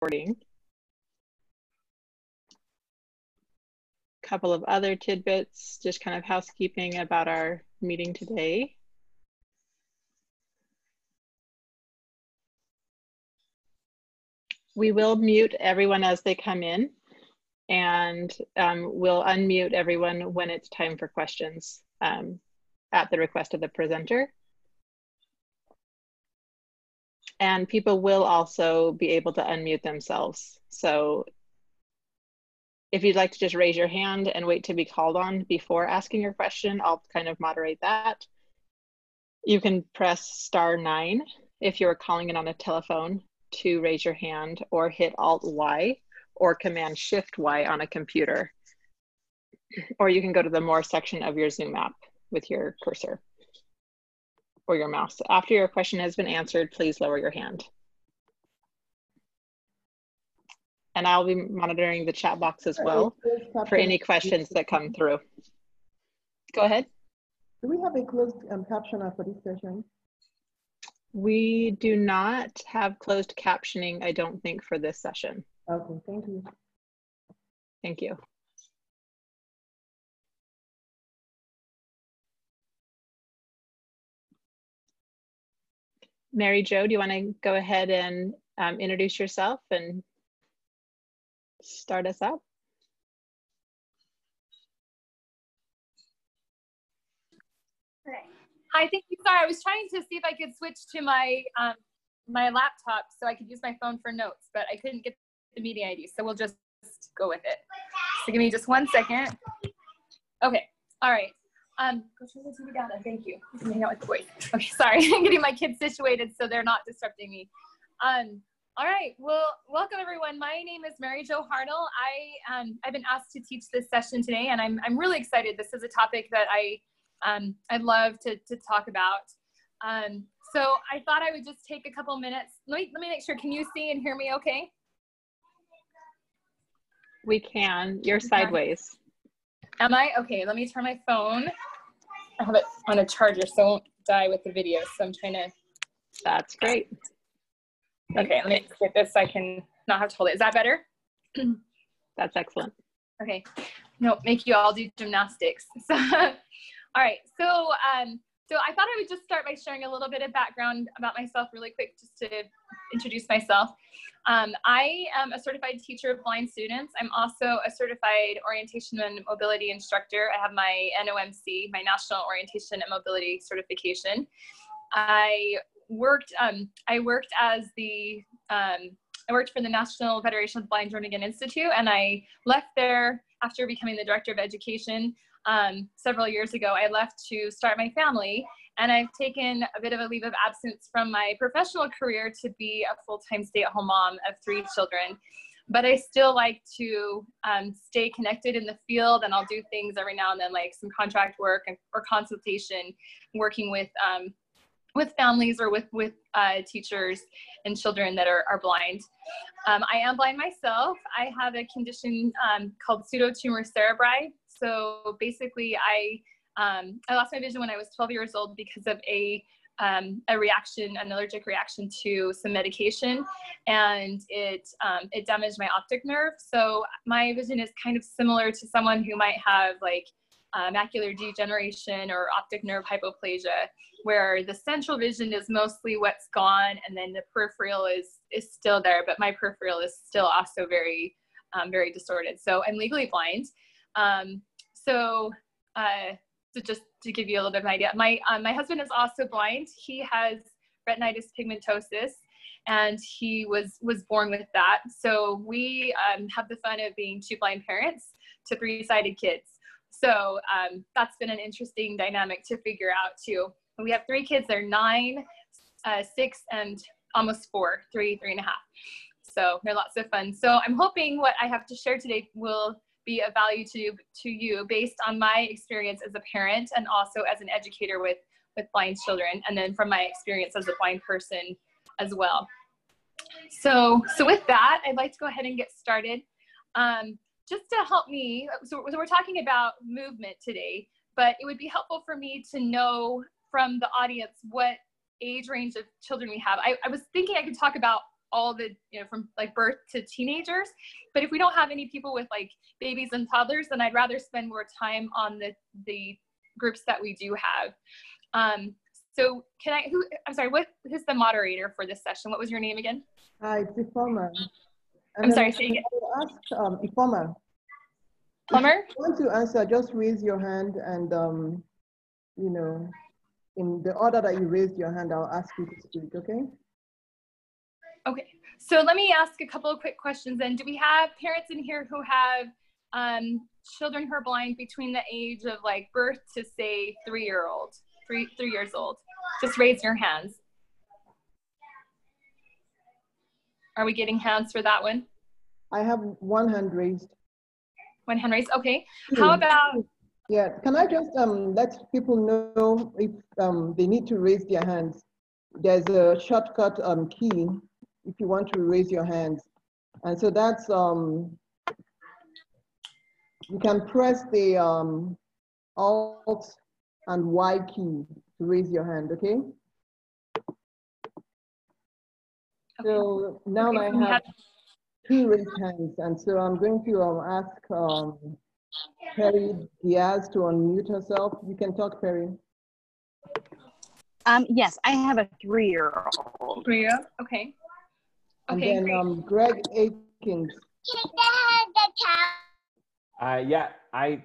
recording. Couple of other tidbits, just kind of housekeeping about our meeting today. We will mute everyone as they come in and um, we'll unmute everyone when it's time for questions um, at the request of the presenter. And people will also be able to unmute themselves. So if you'd like to just raise your hand and wait to be called on before asking your question, I'll kind of moderate that. You can press star nine if you're calling in on a telephone to raise your hand or hit Alt Y or Command Shift Y on a computer. Or you can go to the More section of your Zoom app with your cursor or your mouse. After your question has been answered, please lower your hand. And I'll be monitoring the chat box as well for any questions that come through. Go ahead. Do we have a closed um, captioner for this session? We do not have closed captioning, I don't think, for this session. Okay, thank you. Thank you. Mary Jo, do you want to go ahead and um, introduce yourself and start us up? Hi, thank you. Sorry, I was trying to see if I could switch to my um, my laptop so I could use my phone for notes, but I couldn't get the meeting ID, so we'll just go with it. So give me just one second. Okay, all right. Um, go turn the TV down. Thank you. hang out with the boys. Okay, sorry. I'm getting my kids situated so they're not disrupting me. Um, all right. Well, welcome everyone. My name is Mary Jo Hartle. I um, I've been asked to teach this session today, and I'm I'm really excited. This is a topic that I um, I'd love to to talk about. Um, so I thought I would just take a couple minutes. Let me let me make sure. Can you see and hear me? Okay. We can. You're sideways. Am I? Okay, let me turn my phone. I have it on a charger so I won't die with the video. So I'm trying to. That's great. Okay, let me get this so I can not have to hold it. Is that better? That's excellent. Okay. No, make you all do gymnastics. So, all right. So, um, so I thought I would just start by sharing a little bit of background about myself really quick, just to introduce myself. Um, I am a certified teacher of blind students. I'm also a certified orientation and mobility instructor. I have my NOMC, my National Orientation and Mobility Certification. I worked, um, I worked as the, um, I worked for the National Federation of Blind Jernigan Institute, and I left there after becoming the director of education um, several years ago. I left to start my family, and I've taken a bit of a leave of absence from my professional career to be a full-time stay-at-home mom of three children. But I still like to um, stay connected in the field, and I'll do things every now and then, like some contract work or consultation, working with um, with families or with with uh, teachers and children that are, are blind. Um, I am blind myself. I have a condition um, called pseudotumor cerebri. So basically, I um, I lost my vision when I was 12 years old because of a um, a reaction, an allergic reaction to some medication, and it um, it damaged my optic nerve. So my vision is kind of similar to someone who might have like uh, macular degeneration or optic nerve hypoplasia, where the central vision is mostly what's gone, and then the peripheral is is still there, but my peripheral is still also very um, very distorted. So I'm legally blind. Um, so uh, so just to give you a little bit of an idea, my, um, my husband is also blind. He has retinitis pigmentosa and he was, was born with that. So we um, have the fun of being two blind parents to three-sighted kids. So um, that's been an interesting dynamic to figure out too. We have three kids, they're nine, uh, six, and almost four, three, three and a half. So they're lots of fun. So I'm hoping what I have to share today will be of value to, to you based on my experience as a parent and also as an educator with, with blind children, and then from my experience as a blind person as well. So, so with that, I'd like to go ahead and get started. Um, just to help me, so, so we're talking about movement today, but it would be helpful for me to know from the audience what age range of children we have. I, I was thinking I could talk about all the you know from like birth to teenagers but if we don't have any people with like babies and toddlers then i'd rather spend more time on the the groups that we do have um, so can i who i'm sorry what who's the moderator for this session what was your name again Hi. And i'm then sorry say again I will ask um, Ifoma. plumber If you want to answer, just raise your hand and, um, you know, in the order that you raised your hand, I'll ask you to speak, okay? Okay, so let me ask a couple of quick questions then. Do we have parents in here who have um, children who are blind between the age of like birth to say three year old, three, three years old? Just raise your hands. Are we getting hands for that one? I have one hand raised. One hand raised, okay. How about, Yeah, can I just um, let people know if um, they need to raise their hands? There's a shortcut um, key if you want to raise your hands. And so that's, um, you can press the um, Alt and Y key to raise your hand, okay? So now okay, I we have two raised hands, and so I'm going to um, ask um, Perry Diaz to unmute herself. You can talk, Perry. Um, yes, I have a three-year-old. three year, okay. And Okay, then great. um, Greg Aikens. Uh, yeah, I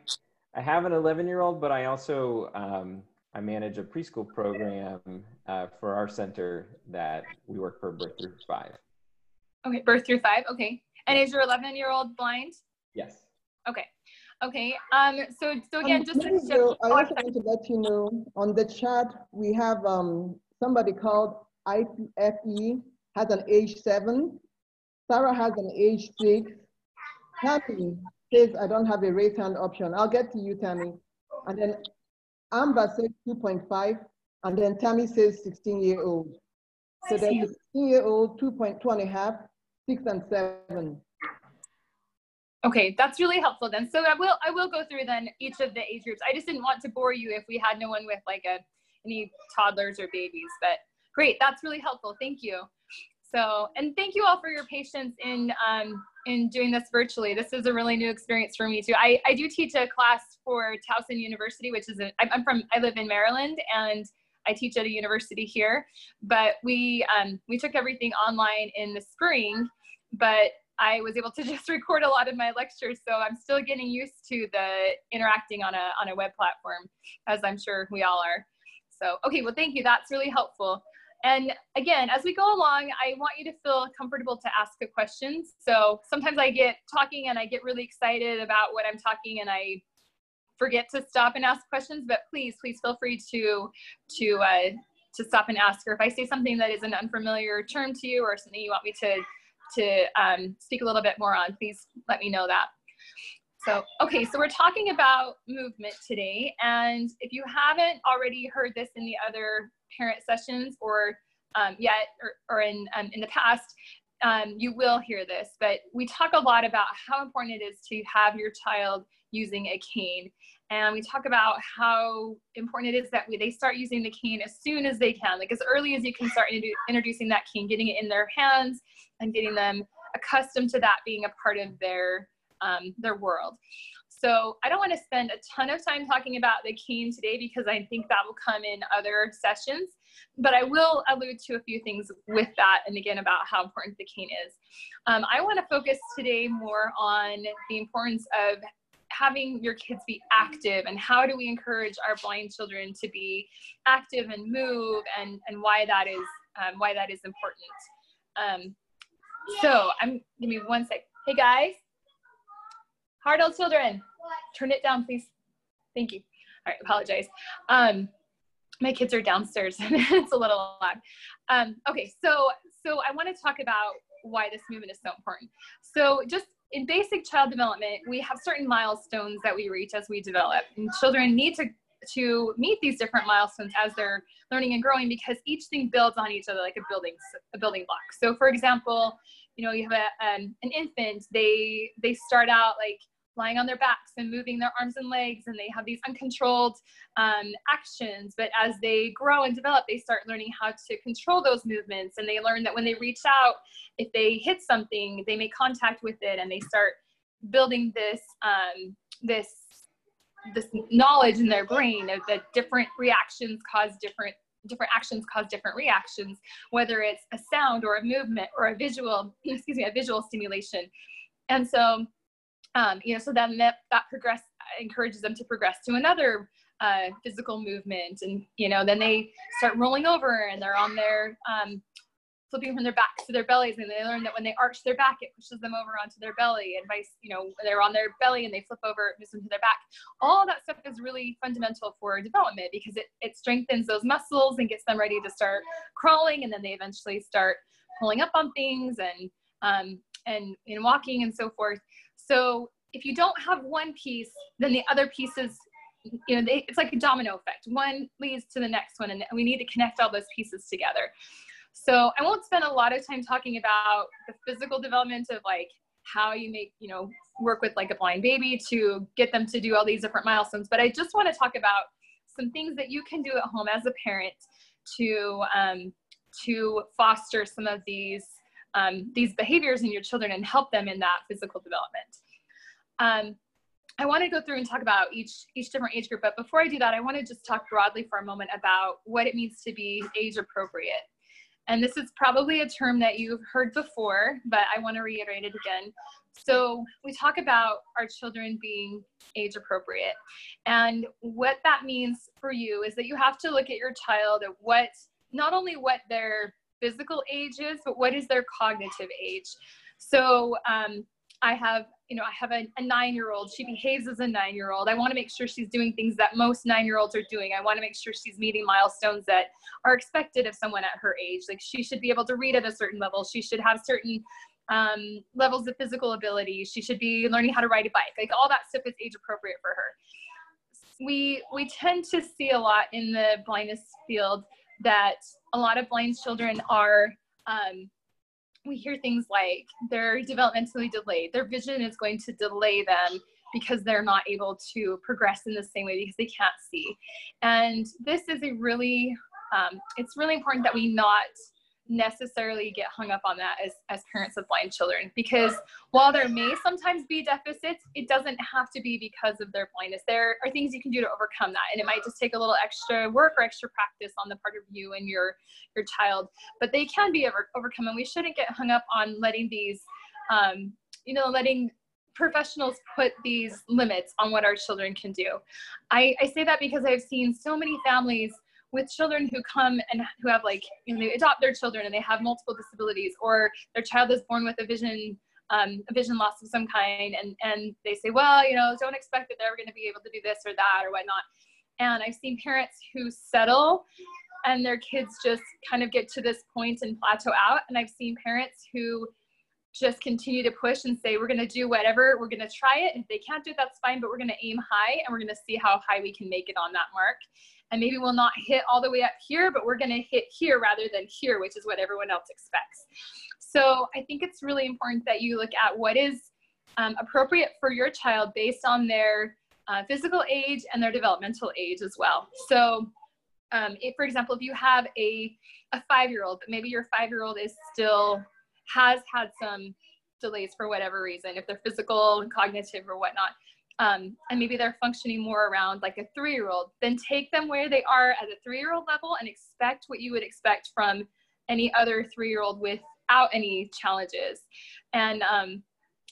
I have an 11 year old, but I also um, I manage a preschool program uh, for our center that we work for birth through five. Okay, birth through five, okay. And is your 11 year old blind? Yes. Okay, okay. Um, so, so again, Um, just maybe to, Joe, I I'm also sorry. want to let you know, on the chat, we have um, somebody called IFE, has an age seven. Sarah has an age six. Tammy says, I don't have a raise hand option. I'll get to you, Tammy. And then Amber says 2.5, and then Tammy says 16 year old. So there's 16 year old, 2.2 and a half, six and seven. Okay, that's really helpful then. So I will I will go through then each of the age groups. I just didn't want to bore you if we had no one with like a any toddlers or babies, but great, that's really helpful. Thank you. So and thank you all for your patience in um, in doing this virtually. This is a really new experience for me too. I, I do teach a class for Towson University, which is a, I'm from I live in Maryland and I teach at a university here, but we um, we took everything online in the spring, but I was able to just record a lot of my lectures, so I'm still getting used to the interacting on a on a web platform, as I'm sure we all are. So, okay, well, thank you. That's really helpful. And again, as we go along, I want you to feel comfortable to ask the questions. So sometimes I get talking and I get really excited about what I'm talking, and I forget to stop and ask questions. But please, please feel free to to uh, to stop and ask. Or if I say something that is an unfamiliar term to you, or something you want me to to um, speak a little bit more on, please let me know that. So, okay, so we're talking about movement today. And if you haven't already heard this in the other parent sessions or um, yet, or, or in, um, in the past, um, you will hear this, but we talk a lot about how important it is to have your child using a cane. And we talk about how important it is that we, they start using the cane as soon as they can, like as early as you can start introdu- introducing that cane, getting it in their hands and getting them accustomed to that being a part of their um, their world. So I don't want to spend a ton of time talking about the cane today because I think that will come in other sessions, but I will allude to a few things with that and again about how important the cane is. Um, I want to focus today more on the importance of having your kids be active and how do we encourage our blind children to be active and move and, and why that is um, why that is important. Um, so I'm give me one sec. Hey guys, hard old children, turn it down, please. Thank you. All right, apologize. Um, my kids are downstairs and it's a little loud. Um, okay, so so I want to talk about why this movement is so important. So just in basic child development, we have certain milestones that we reach as we develop, and children need to to meet these different milestones as they're learning and growing because each thing builds on each other like a building a building block. So for example, you know you have a, um, an infant they they start out like lying on their backs and moving their arms and legs and they have these uncontrolled um, actions. But as they grow and develop they start learning how to control those movements and they learn that when they reach out if they hit something they make contact with it and they start building this um, this this knowledge in their brain of that different reactions cause different different actions cause different reactions whether it's a sound or a movement or a visual excuse me a visual stimulation. And so um, you know so then that, that progress encourages them to progress to another uh, physical movement. And you know then they start rolling over and they're on their um, flipping from their backs to their bellies. And they learn that when they arch their back it pushes them over onto their belly and vice you know they're on their belly and they flip over it moves them to their back. All that stuff is really fundamental for development because it, it strengthens those muscles and gets them ready to start crawling. And then they eventually start pulling up on things and um, and in walking and so forth so if you don't have one piece then the other pieces you know they, it's like a domino effect one leads to the next one and we need to connect all those pieces together so I won't spend a lot of time talking about the physical development of like how you make, you know, work with like a blind baby to get them to do all these different milestones. But I just want to talk about some things that you can do at home as a parent to um, to foster some of these um, these behaviors in your children and help them in that physical development. Um, I want to go through and talk about each each different age group, but before I do that, I want to just talk broadly for a moment about what it means to be age appropriate. And this is probably a term that you've heard before, but I want to reiterate it again. So we talk about our children being age appropriate. And what that means for you is that you have to look at your child at what, not only what their physical age is, but what is their cognitive age. So um, I have, you know, I have a, a nine-year-old. She behaves as a nine-year-old. I want to make sure she's doing things that most nine-year-olds are doing. I want to make sure she's meeting milestones that are expected of someone at her age. Like she should be able to read at a certain level. She should have certain um, levels of physical ability. She should be learning how to ride a bike. Like all that stuff is age appropriate for her. We we tend to see a lot in the blindness field that a lot of blind children are um, we hear things like they're developmentally delayed, their vision is going to delay them because they're not able to progress in the same way because they can't see. And this is a really, um, it's really important that we not necessarily get hung up on that as, as parents of blind children because while there may sometimes be deficits it doesn't have to be because of their blindness. There are things you can do to overcome that and it might just take a little extra work or extra practice on the part of you and your your child but they can be over, overcome and we shouldn't get hung up on letting these um, you know letting professionals put these limits on what our children can do. I, I say that because i've seen so many families with children who come and who have like you know they adopt their children and they have multiple disabilities or their child is born with a vision um, a vision loss of some kind and and they say well you know don't expect that they're going to be able to do this or that or whatnot. And i've seen parents who settle and their kids just kind of get to this point and plateau out and i've seen parents who just continue to push and say we're going to do whatever we're going to try it if they can't do it that's fine but we're going to aim high and we're going to see how high we can make it on that mark and maybe we'll not hit all the way up here, but we're gonna hit here rather than here, which is what everyone else expects. So I think it's really important that you look at what is um, appropriate for your child based on their uh, physical age and their developmental age as well. So um, if, for example, if you have a, a five-year-old, but maybe your five-year-old is still, has had some delays for whatever reason, if they're physical and cognitive or whatnot, um, and maybe they're functioning more around like a three year old, then take them where they are at a three year old level and expect what you would expect from any other three year old without any challenges. And, um,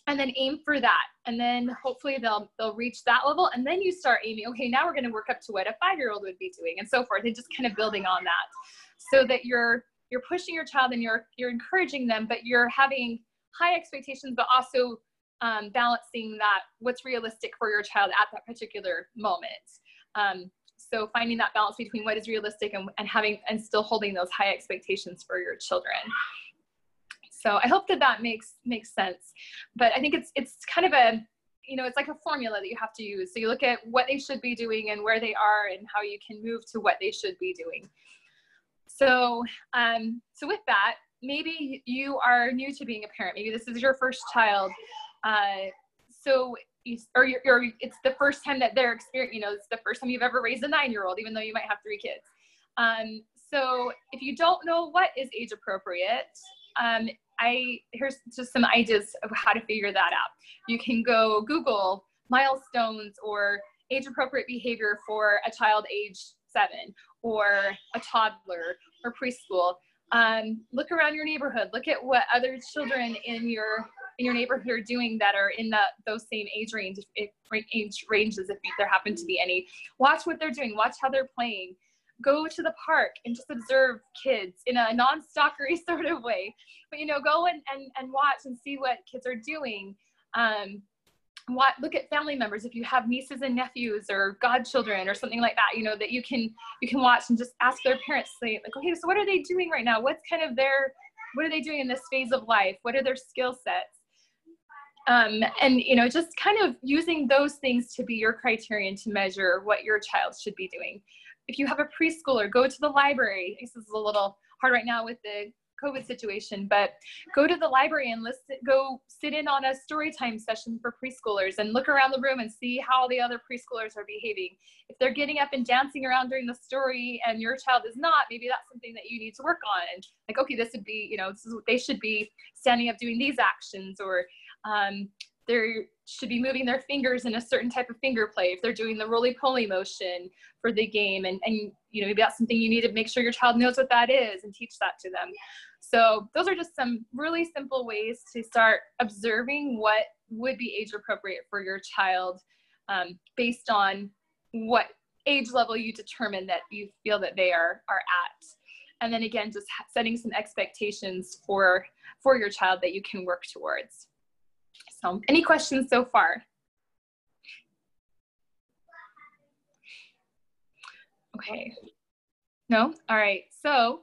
and then aim for that. And then hopefully they'll, they'll reach that level. And then you start aiming, okay, now we're going to work up to what a five year old would be doing and so forth. And just kind of building on that so that you're, you're pushing your child and you're, you're encouraging them, but you're having high expectations, but also um, balancing that what's realistic for your child at that particular moment. Um, so finding that balance between what is realistic and, and having and still holding those high expectations for your children. So I hope that that makes makes sense. But I think it's it's kind of a you know it's like a formula that you have to use. So you look at what they should be doing and where they are and how you can move to what they should be doing. So um, so with that, maybe you are new to being a parent. Maybe this is your first child uh, so you, or, you're, it's the first time that they're experiencing, you know, it's the first time you've ever raised a nine-year-old, even though you might have three kids. Um, so if you don't know what is age appropriate, um, I here's just some ideas of how to figure that out. You can go Google milestones or age appropriate behavior for a child age seven or a toddler or preschool. Um, look around your neighborhood. Look at what other children in your in your neighborhood are doing that are in the, those same age range, if, age ranges, if there happen to be any. Watch what they're doing. Watch how they're playing. Go to the park and just observe kids in a non-stalkery sort of way. But you know, go and, and, and watch and see what kids are doing. Um, what look at family members if you have nieces and nephews or godchildren or something like that you know that you can you can watch and just ask their parents say like okay so what are they doing right now what's kind of their what are they doing in this phase of life what are their skill sets um, and you know just kind of using those things to be your criterion to measure what your child should be doing if you have a preschooler go to the library this is a little hard right now with the COVID situation, but go to the library and listen, go sit in on a story time session for preschoolers and look around the room and see how the other preschoolers are behaving. If they're getting up and dancing around during the story and your child is not, maybe that's something that you need to work on. Like, okay, this would be, you know, they should be standing up doing these actions or um, they should be moving their fingers in a certain type of finger play if they're doing the roly-poly motion for the game and, and you know maybe that's something you need to make sure your child knows what that is and teach that to them so those are just some really simple ways to start observing what would be age appropriate for your child um, based on what age level you determine that you feel that they are, are at. And then again, just setting some expectations for, for your child that you can work towards. Any questions so far? Okay. No? All right. So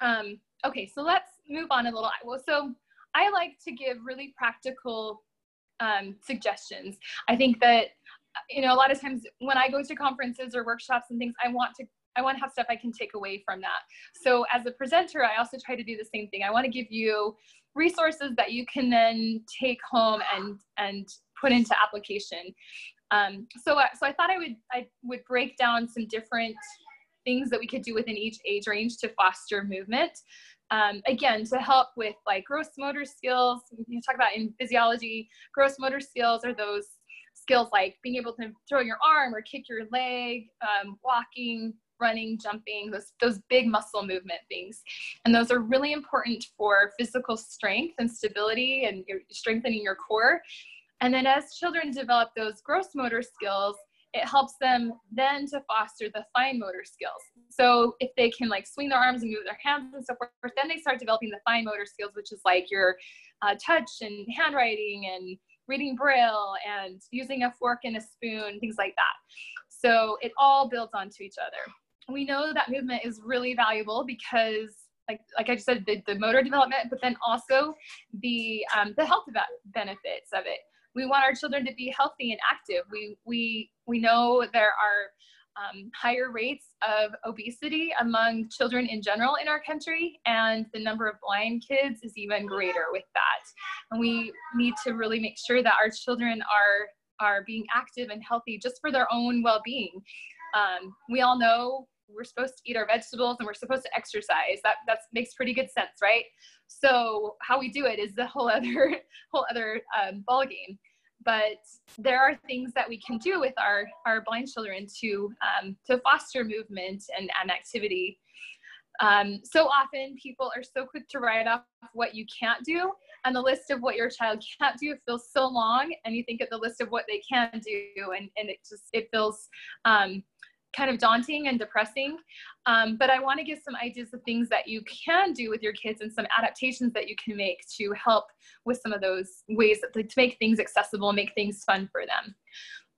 um, okay, so let's move on a little. Well, so I like to give really practical um, suggestions. I think that you know a lot of times when I go to conferences or workshops and things, I want to I want to have stuff I can take away from that. So as a presenter, I also try to do the same thing. I want to give you resources that you can then take home and and put into application. Um, so so I thought I would I would break down some different things that we could do within each age range to foster movement. Um, again, to help with like gross motor skills, you talk about in physiology, gross motor skills are those skills like being able to throw your arm or kick your leg, um, walking, running, jumping, those, those big muscle movement things. And those are really important for physical strength and stability and strengthening your core. And then as children develop those gross motor skills, it helps them then to foster the fine motor skills. So if they can like swing their arms and move their hands and so forth, then they start developing the fine motor skills, which is like your uh, touch and handwriting and reading braille and using a fork and a spoon, things like that. So it all builds onto each other. We know that movement is really valuable because like, like I just said, the, the motor development, but then also the, um, the health benefits of it we want our children to be healthy and active. We, we, we know there are um, higher rates of obesity among children in general in our country, and the number of blind kids is even greater with that. And we need to really make sure that our children are are being active and healthy just for their own well-being. Um, we all know we're supposed to eat our vegetables and we're supposed to exercise. That that makes pretty good sense, right? So how we do it is the whole other whole other um, ball game but there are things that we can do with our, our blind children to, um, to foster movement and, and activity. Um, so often people are so quick to write off what you can't do and the list of what your child can't do feels so long and you think of the list of what they can do and, and it just it feels um, kind of daunting and depressing. Um, but I want to give some ideas of things that you can do with your kids and some adaptations that you can make to help with some of those ways that, to make things accessible, make things fun for them.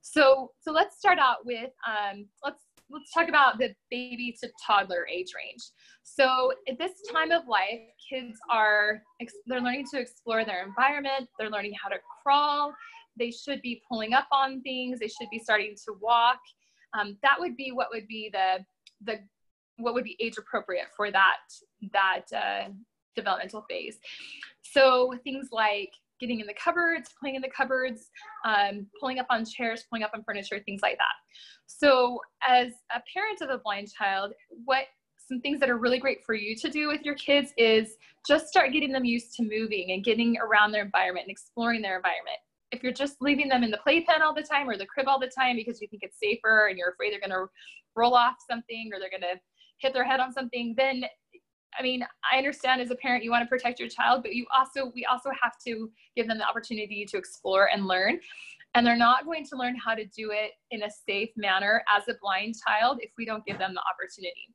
So, so let's start out with um, let's let's talk about the baby to toddler age range. So at this time of life, kids are they're learning to explore their environment. They're learning how to crawl. They should be pulling up on things. They should be starting to walk um, that would be what would be the the what would be age appropriate for that that uh, developmental phase. So things like getting in the cupboards, playing in the cupboards, um, pulling up on chairs, pulling up on furniture, things like that. So as a parent of a blind child, what some things that are really great for you to do with your kids is just start getting them used to moving and getting around their environment and exploring their environment. If you're just leaving them in the playpen all the time or the crib all the time because you think it's safer and you're afraid they're going to roll off something or they're going to hit their head on something, then I mean, I understand as a parent you want to protect your child, but you also we also have to give them the opportunity to explore and learn. And they're not going to learn how to do it in a safe manner as a blind child if we don't give them the opportunity.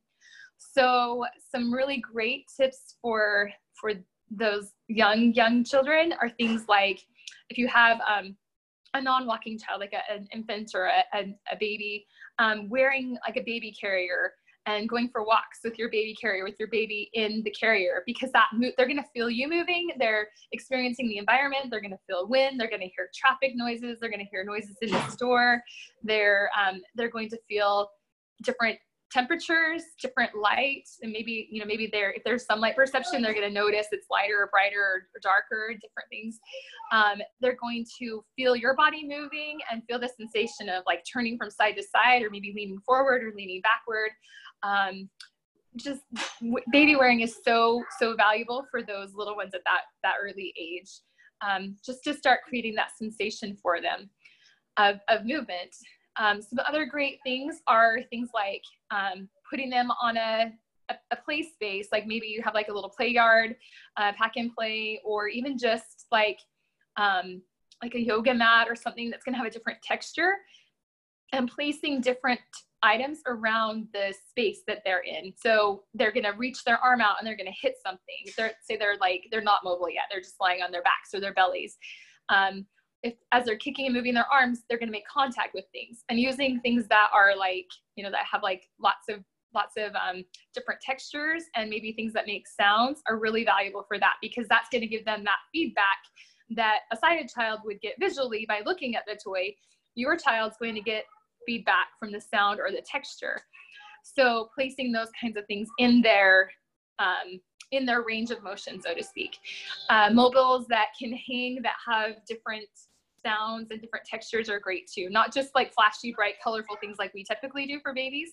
So some really great tips for for those young young children are things like if you have um, a non-walking child like a, an infant or a, a, a baby um, wearing like a baby carrier and going for walks with your baby carrier with your baby in the carrier because that mo- they're going to feel you moving they're experiencing the environment they're going to feel wind they're going to hear traffic noises they're going to hear noises in the store they're um, they're going to feel different temperatures, different light, and maybe, you know, maybe there, if there's sunlight perception, they're going to notice it's lighter or brighter or darker, different things. Um, they're going to feel your body moving and feel the sensation of like turning from side to side or maybe leaning forward or leaning backward. Um, just baby wearing is so, so valuable for those little ones at that, that early age. Um, just to start creating that sensation for them of, of movement. Um, some other great things are things like um, putting them on a, a, a, play space, like maybe you have like a little play yard, uh, pack and play, or even just like um, like a yoga mat or something that's gonna have a different texture and placing different items around the space that they're in. So they're gonna reach their arm out and they're gonna hit something. They're say they're like they're not mobile yet. They're just lying on their backs or their bellies. Um, if as they're kicking and moving their arms, they're going to make contact with things and using things that are like, you know, that have like lots of lots of um, different textures and maybe things that make sounds are really valuable for that because that's going to give them that feedback that a sighted child would get visually by looking at the toy. Your child's going to get feedback from the sound or the texture. So placing those kinds of things in there um, in their range of motion, so to speak. Uh, mobiles that can hang that have different sounds and different textures are great too. Not just like flashy, bright, colorful things like we typically do for babies.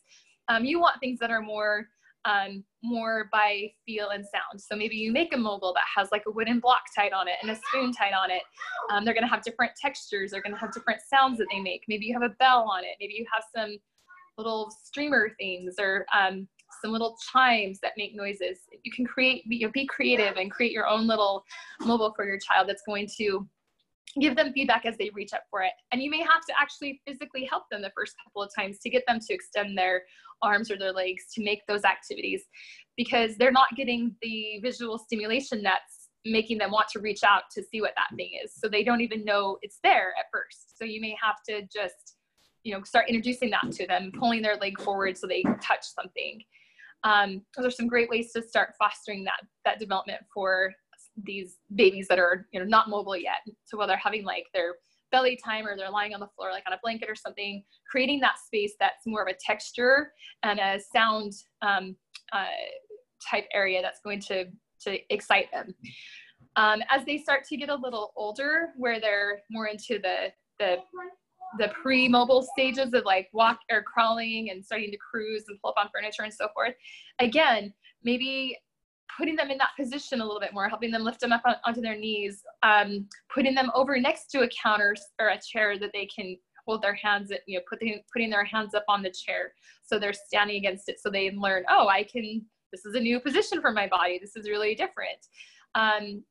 Um, you want things that are more um, more by feel and sound. So maybe you make a mobile that has like a wooden block tied on it and a spoon tied on it. Um, they're gonna have different textures. They're gonna have different sounds that they make. Maybe you have a bell on it. Maybe you have some little streamer things or um, some little chimes that make noises. You can create, you know, be creative and create your own little mobile for your child that's going to give them feedback as they reach up for it. And you may have to actually physically help them the first couple of times to get them to extend their arms or their legs to make those activities because they're not getting the visual stimulation that's making them want to reach out to see what that thing is. So they don't even know it's there at first. So you may have to just, you know, start introducing that to them, pulling their leg forward so they touch something. Um, those are some great ways to start fostering that, that development for these babies that are you know not mobile yet. So while they're having like their belly time or they're lying on the floor like on a blanket or something creating that space that's more of a texture and a sound um, uh, type area that's going to to excite them. Um, as they start to get a little older where they're more into the the the pre-mobile stages of like walk or crawling and starting to cruise and pull up on furniture and so forth again maybe putting them in that position a little bit more, helping them lift them up on, onto their knees, um, putting them over next to a counter or a chair that they can hold their hands at, you know, putting, putting their hands up on the chair. So they're standing against it so they learn, oh, I can, this is a new position for my body. This is really different. Um,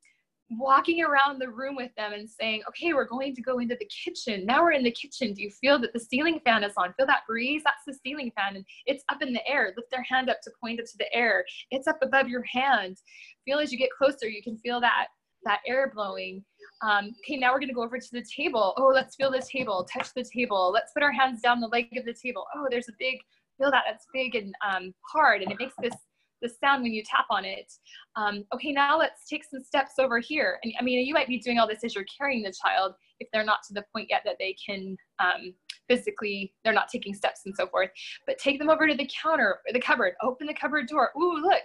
walking around the room with them and saying, okay, we're going to go into the kitchen. Now we're in the kitchen. Do you feel that the ceiling fan is on? Feel that breeze? That's the ceiling fan. And it's up in the air. Lift their hand up to point it to the air. It's up above your hand. Feel as you get closer, you can feel that that air blowing. Um, okay, now we're gonna go over to the table. Oh, let's feel the table, touch the table. Let's put our hands down the leg of the table. Oh, there's a big, feel that, that's big and um, hard. And it makes this the sound when you tap on it. Um, okay, now let's take some steps over here. And I mean, you might be doing all this as you're carrying the child if they're not to the point yet that they can um, physically, they're not taking steps and so forth. But take them over to the counter, the cupboard, open the cupboard door. Ooh, look,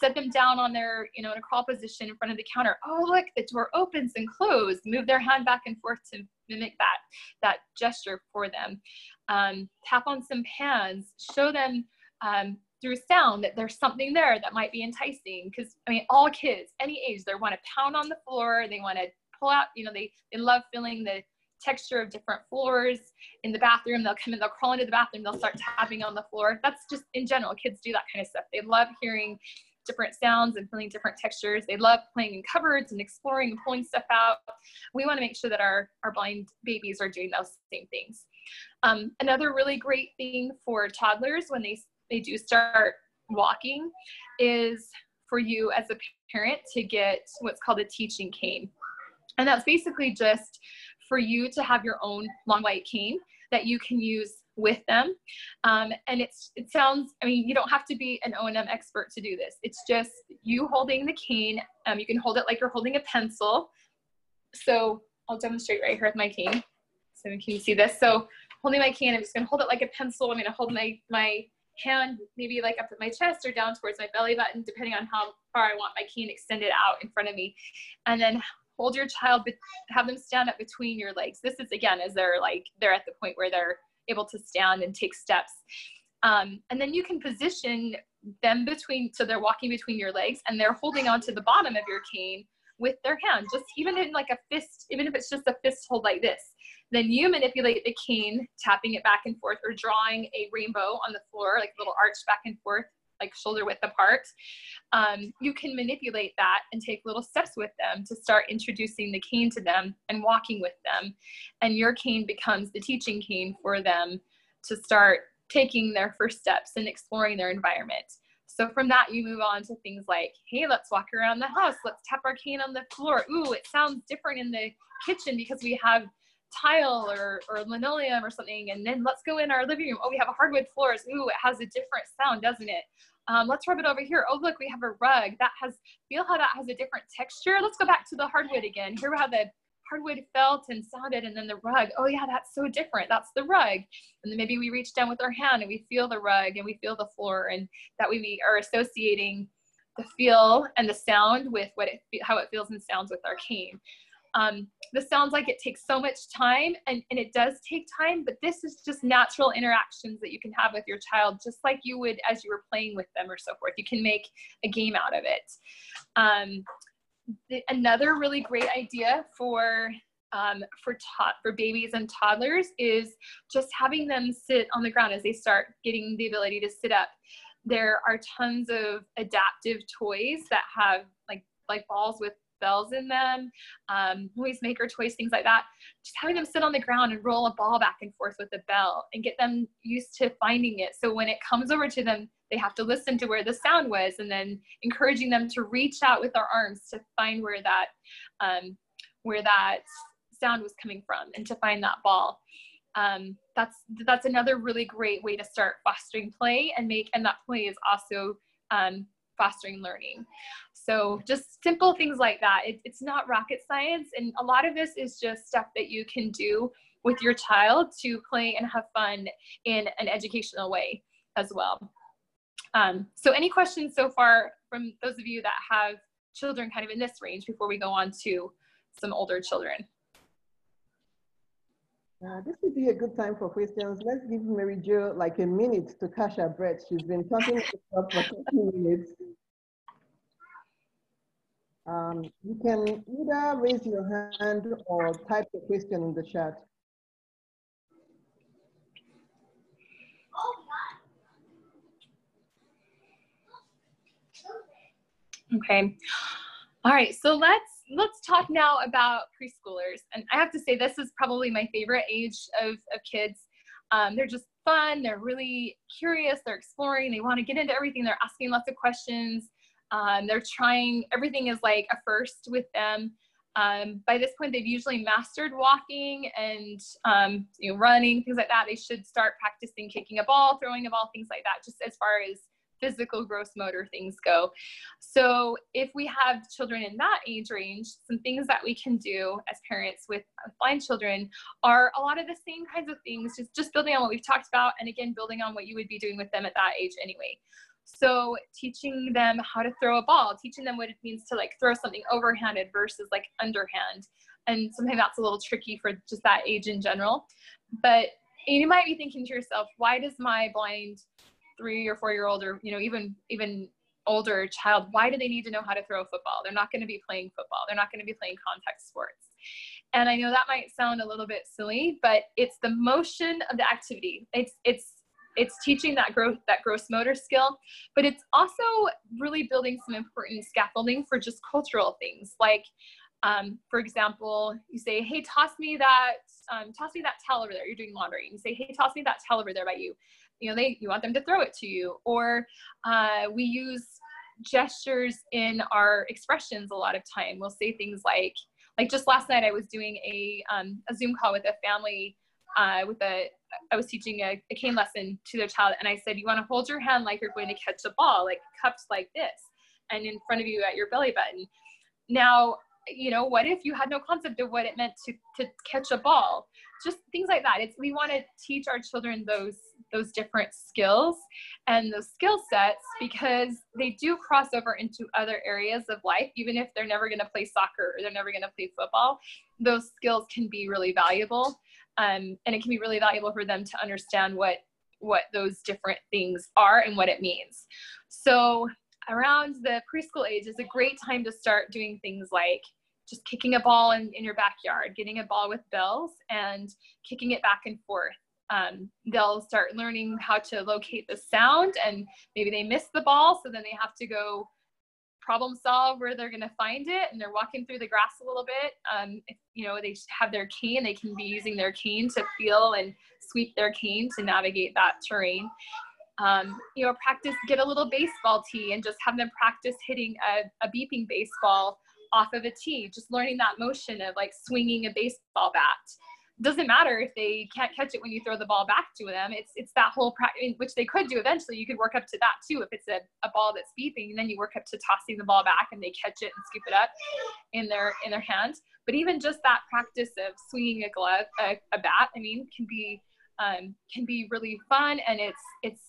set them down on their, you know, in a crawl position in front of the counter. Oh, look, the door opens and closes. Move their hand back and forth to mimic that, that gesture for them. Um, tap on some pans, show them um, through sound that there's something there that might be enticing. Because, I mean, all kids, any age, they want to pound on the floor, they want to pull out, you know, they, they love feeling the texture of different floors in the bathroom. They'll come in, they'll crawl into the bathroom, they'll start tapping on the floor. That's just in general, kids do that kind of stuff. They love hearing different sounds and feeling different textures. They love playing in cupboards and exploring and pulling stuff out. We want to make sure that our, our blind babies are doing those same things. Um, another really great thing for toddlers when they, they do start walking is for you as a parent to get what's called a teaching cane. And that's basically just for you to have your own long white cane that you can use with them. Um, and it's it sounds, I mean, you don't have to be an O&M expert to do this. It's just you holding the cane. Um, you can hold it like you're holding a pencil. So I'll demonstrate right here with my cane. So can you see this? So holding my cane, I'm just gonna hold it like a pencil. I'm gonna hold my, my hand maybe like up at my chest or down towards my belly button, depending on how far I want my cane extended out in front of me. And then hold your child, have them stand up between your legs. This is again, as they're like, they're at the point where they're able to stand and take steps. Um, and then you can position them between, so they're walking between your legs and they're holding onto the bottom of your cane with their hand, just even in like a fist, even if it's just a fist hold like this. Then you manipulate the cane, tapping it back and forth or drawing a rainbow on the floor, like a little arch back and forth like shoulder width apart, um, you can manipulate that and take little steps with them to start introducing the cane to them and walking with them. And your cane becomes the teaching cane for them to start taking their first steps and exploring their environment. So from that, you move on to things like, hey, let's walk around the house. Let's tap our cane on the floor. Ooh, it sounds different in the kitchen because we have tile or, or linoleum or something. And then let's go in our living room. Oh, we have a hardwood floors. Ooh, it has a different sound, doesn't it? Um, let's rub it over here. Oh, look, we have a rug. That has, feel how that has a different texture. Let's go back to the hardwood again. We have the hardwood felt and sounded and then the rug. Oh yeah, that's so different. That's the rug. And then maybe we reach down with our hand and we feel the rug and we feel the floor and that we are associating the feel and the sound with what it, how it feels and sounds with our cane. Um, this sounds like it takes so much time and, and it does take time, but this is just natural interactions that you can have with your child, just like you would as you were playing with them or so forth. You can make a game out of it. Um, the, another really great idea for um, for for babies and toddlers is just having them sit on the ground as they start getting the ability to sit up. There are tons of adaptive toys that have like like balls with bells in them, um, noisemaker toys, things like that. Just having them sit on the ground and roll a ball back and forth with a bell and get them used to finding it. So when it comes over to them, they have to listen to where the sound was and then encouraging them to reach out with their arms to find where that, um, where that sound was coming from and to find that ball. Um, that's that's another really great way to start fostering play and make and that play is also um, fostering learning. So just simple things like that. It, it's not rocket science. And a lot of this is just stuff that you can do with your child to play and have fun in an educational way as well. Um, so any questions so far from those of you that have children kind of in this range before we go on to some older children? Uh, this would be a good time for questions. Let's give Mary Jo like a minute to catch her breath. She's been talking for 30 minutes. Um, you can either raise your hand or type the question in the chat. Okay. All right, so let's let's talk now about preschoolers. And I have to say this is probably my favorite age of, of kids. Um, they're just fun, they're really curious, they're exploring, they want to get into everything, they're asking lots of questions. Um, they're trying, everything is like a first with them. Um, by this point, they've usually mastered walking and um, you know, running, things like that. They should start practicing kicking a ball, throwing a ball, things like that, just as far as physical gross motor things go. So if we have children in that age range, some things that we can do as parents with blind children are a lot of the same kinds of things, just, just building on what we've talked about and again, building on what you would be doing with them at that age anyway. So teaching them how to throw a ball, teaching them what it means to like throw something overhanded versus like underhand. And sometimes that's a little tricky for just that age in general. But you might be thinking to yourself, why does my blind three or four year old or you know even even older child, why do they need to know how to throw a football? They're not going to be playing football. They're not going to be playing contact sports. And I know that might sound a little bit silly, but it's the motion of the activity. It's it's it's teaching that growth that gross motor skill, but it's also really building some important scaffolding for just cultural things. Like, um, for example, you say, "Hey, toss me that um, toss me that towel over there." You're doing laundry. And you say, "Hey, toss me that towel over there by you." You know, they you want them to throw it to you. Or uh, we use gestures in our expressions a lot of time. We'll say things like, like just last night I was doing a, um, a Zoom call with a family uh, with a, I was teaching a, a cane lesson to their child and I said, you want to hold your hand like you're going to catch a ball, like cupped like this and in front of you at your belly button. Now, you know, what if you had no concept of what it meant to, to catch a ball? Just things like that. It's, we want to teach our children those those different skills and those skill sets because they do cross over into other areas of life even if they're never going to play soccer or they're never going to play football those skills can be really valuable um, and it can be really valuable for them to understand what what those different things are and what it means. So around the preschool age is a great time to start doing things like just kicking a ball in, in your backyard, getting a ball with bells and kicking it back and forth. Um, they'll start learning how to locate the sound and maybe they miss the ball so then they have to go problem solve where they're going to find it and they're walking through the grass a little bit um, if, you know they have their cane they can be using their cane to feel and sweep their cane to navigate that terrain. Um, you know practice get a little baseball tee and just have them practice hitting a, a beeping baseball off of a tee. Just learning that motion of like swinging a baseball bat doesn't matter if they can't catch it when you throw the ball back to them. It's it's that whole practice, which they could do eventually. You could work up to that too if it's a, a ball that's beeping, and then you work up to tossing the ball back and they catch it and scoop it up in their in their hand. But even just that practice of swinging a glove, a, a bat, I mean, can be um, can be really fun, and it's it's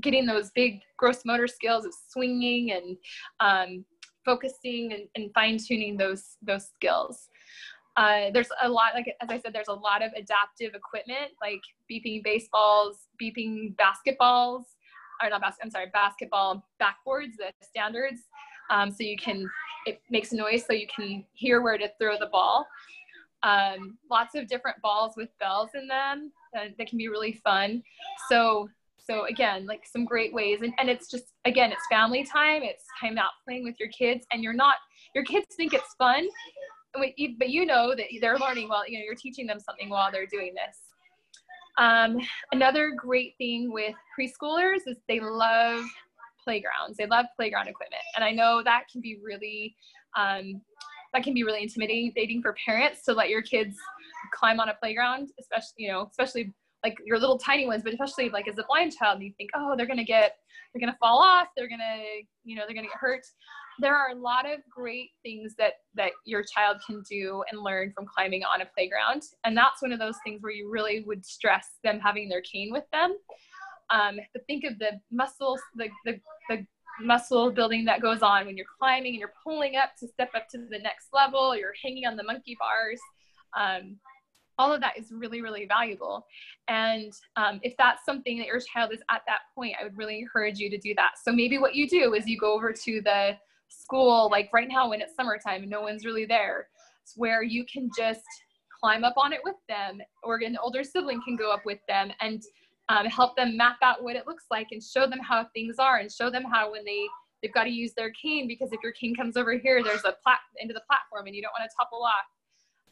getting those big gross motor skills of swinging and um, focusing and, and fine tuning those those skills. Uh, there's a lot, like as I said, there's a lot of adaptive equipment like beeping baseballs, beeping basketballs, or not basketball. I'm sorry, basketball backboards, the standards. Um, so you can, it makes noise so you can hear where to throw the ball. Um, lots of different balls with bells in them that, that can be really fun. So so again like some great ways and, and it's just again it's family time it's time out playing with your kids and you're not your kids think it's fun but you know that they're learning while you know you're teaching them something while they're doing this. Um, another great thing with preschoolers is they love playgrounds. They love playground equipment, and I know that can be really um, that can be really intimidating for parents to let your kids climb on a playground, especially you know especially like your little tiny ones, but especially like as a blind child, and you think, oh, they're gonna get, they're gonna fall off, they're gonna, you know, they're gonna get hurt there are a lot of great things that that your child can do and learn from climbing on a playground. And that's one of those things where you really would stress them having their cane with them. Um, but think of the muscles the, the, the muscle building that goes on when you're climbing and you're pulling up to step up to the next level you're hanging on the monkey bars. Um, all of that is really really valuable. And um, if that's something that your child is at that point i would really encourage you to do that. So maybe what you do is you go over to the school, like right now when it's summertime no one's really there, it's where you can just climb up on it with them, or an older sibling can go up with them and um, help them map out what it looks like and show them how things are and show them how when they they've got to use their cane because if your cane comes over here, there's a plat into the platform and you don't want to topple off.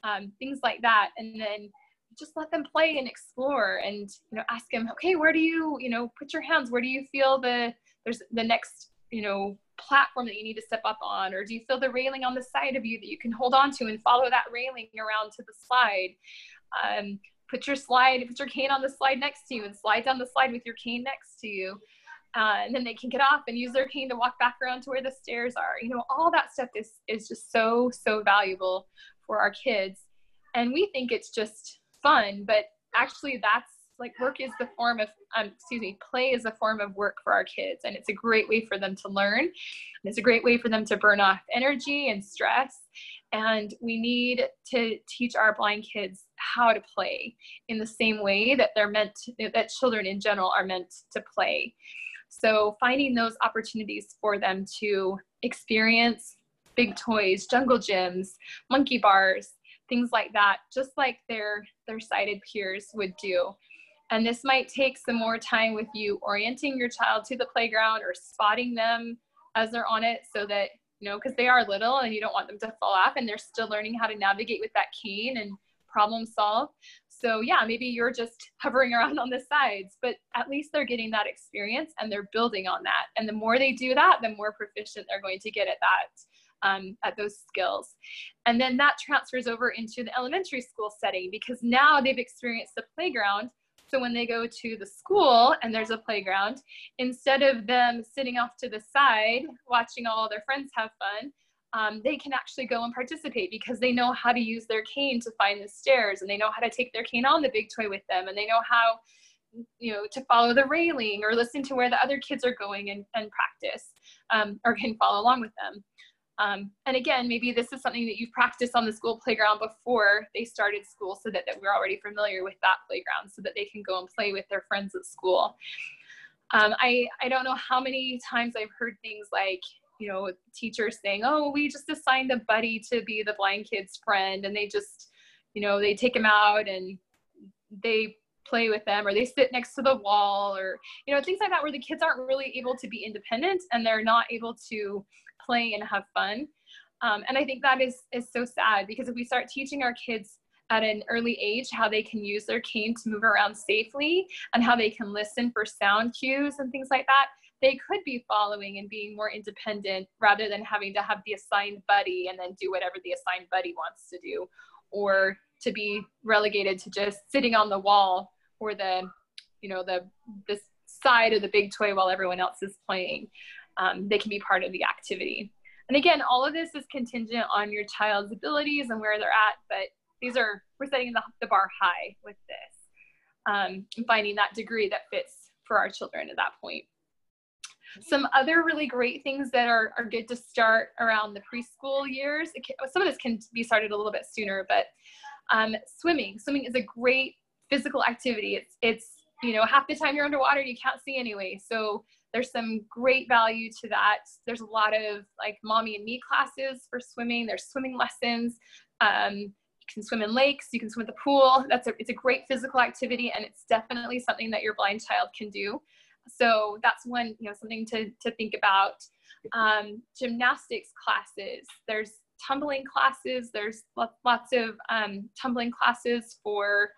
Um, things like that, and then just let them play and explore and you know ask them okay where do you you know put your hands? Where do you feel the there's the next you know platform that you need to step up on or do you feel the railing on the side of you that you can hold on to and follow that railing around to the slide? Um, put your slide put your cane on the slide next to you and slide down the slide with your cane next to you. Uh, and then they can get off and use their cane to walk back around to where the stairs are. You know all that stuff is is just so so valuable for our kids. And we think it's just fun but actually that's like work is the form of um, excuse me play is a form of work for our kids and it's a great way for them to learn. And it's a great way for them to burn off energy and stress. And we need to teach our blind kids how to play in the same way that they're meant to, that children in general are meant to play. So finding those opportunities for them to experience big toys jungle gyms monkey bars things like that just like their their sighted peers would do and this might take some more time with you orienting your child to the playground or spotting them as they're on it so that, you know, because they are little and you don't want them to fall off and they're still learning how to navigate with that cane and problem solve. So yeah, maybe you're just hovering around on the sides, but at least they're getting that experience and they're building on that. And the more they do that, the more proficient they're going to get at that, um, at those skills. And then that transfers over into the elementary school setting because now they've experienced the playground so when they go to the school and there's a playground, instead of them sitting off to the side watching all their friends have fun, um, they can actually go and participate because they know how to use their cane to find the stairs and they know how to take their cane on the big toy with them and they know how you know to follow the railing or listen to where the other kids are going and, and practice um, or can follow along with them um, and again, maybe this is something that you've practiced on the school playground before they started school so that, that we're already familiar with that playground so that they can go and play with their friends at school. Um, I, I don't know how many times I've heard things like, you know, teachers saying, oh, we just assigned a buddy to be the blind kid's friend and they just, you know, they take him out and they play with them or they sit next to the wall or, you know, things like that where the kids aren't really able to be independent and they're not able to play and have fun. Um, and I think that is, is so sad because if we start teaching our kids at an early age how they can use their cane to move around safely and how they can listen for sound cues and things like that, they could be following and being more independent rather than having to have the assigned buddy and then do whatever the assigned buddy wants to do or to be relegated to just sitting on the wall or the you know the the side of the big toy while everyone else is playing um, they can be part of the activity. And again, all of this is contingent on your child's abilities and where they're at, but these are, we're setting the, the bar high with this um, finding that degree that fits for our children at that point. Some other really great things that are, are good to start around the preschool years. Can, some of this can be started a little bit sooner, but um, swimming. Swimming is a great physical activity. It's, it's, you know, half the time you're underwater, you can't see anyway. So there's some great value to that. There's a lot of like mommy and me classes for swimming. There's swimming lessons. Um, you can swim in lakes. You can swim at the pool. That's a, it's a great physical activity, and it's definitely something that your blind child can do. So that's one, you know, something to, to think about. Um, gymnastics classes. There's tumbling classes. There's lots of um, tumbling classes for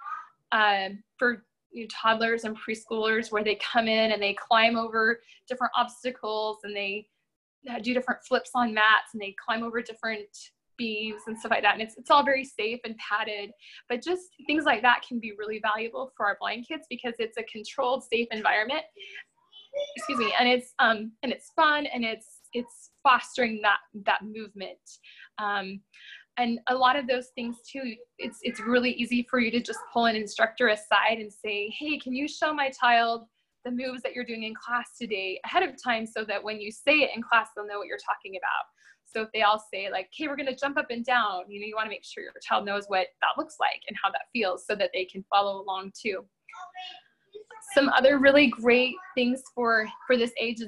uh, for you know, toddlers and preschoolers where they come in and they climb over different obstacles and they do different flips on mats and they climb over different beams and stuff like that. And it's, it's all very safe and padded, but just things like that can be really valuable for our blind kids because it's a controlled, safe environment. Excuse me. And it's, um, and it's fun and it's, it's fostering that, that movement. Um, and a lot of those things too it's it's really easy for you to just pull an instructor aside and say hey can you show my child the moves that you're doing in class today ahead of time so that when you say it in class they'll know what you're talking about? So if they all say like hey we're going to jump up and down you know you want to make sure your child knows what that looks like and how that feels so that they can follow along too some other really great things for for this age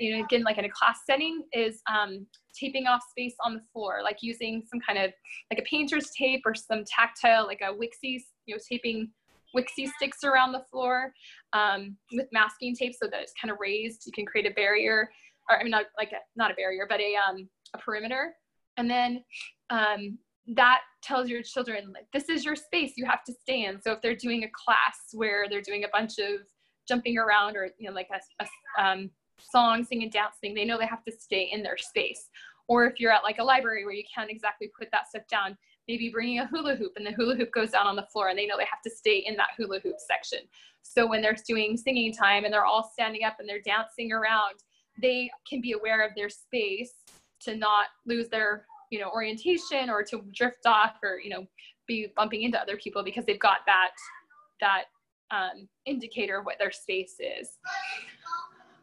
you know again like in a class setting is um, taping off space on the floor like using some kind of like a painter's tape or some tactile like a Wikki you know taping Wikki Stix around the floor um, with masking tape so that it's kind of raised you can create a barrier or I mean not like a, not a barrier but a um, a perimeter. And then um, that tells your children like this is your space you have to stay in so if they're doing a class where they're doing a bunch of jumping around or you know like a, a um, song singing dancing they know they have to stay in their space. Or if you're at like a library where you can't exactly put that stuff down maybe bringing a hula hoop and the hula hoop goes down on the floor and they know they have to stay in that hula hoop section. So when they're doing singing time and they're all standing up and they're dancing around they can be aware of their space to not lose their you know orientation or to drift off or you know be bumping into other people because they've got that that um, indicator of what their space is.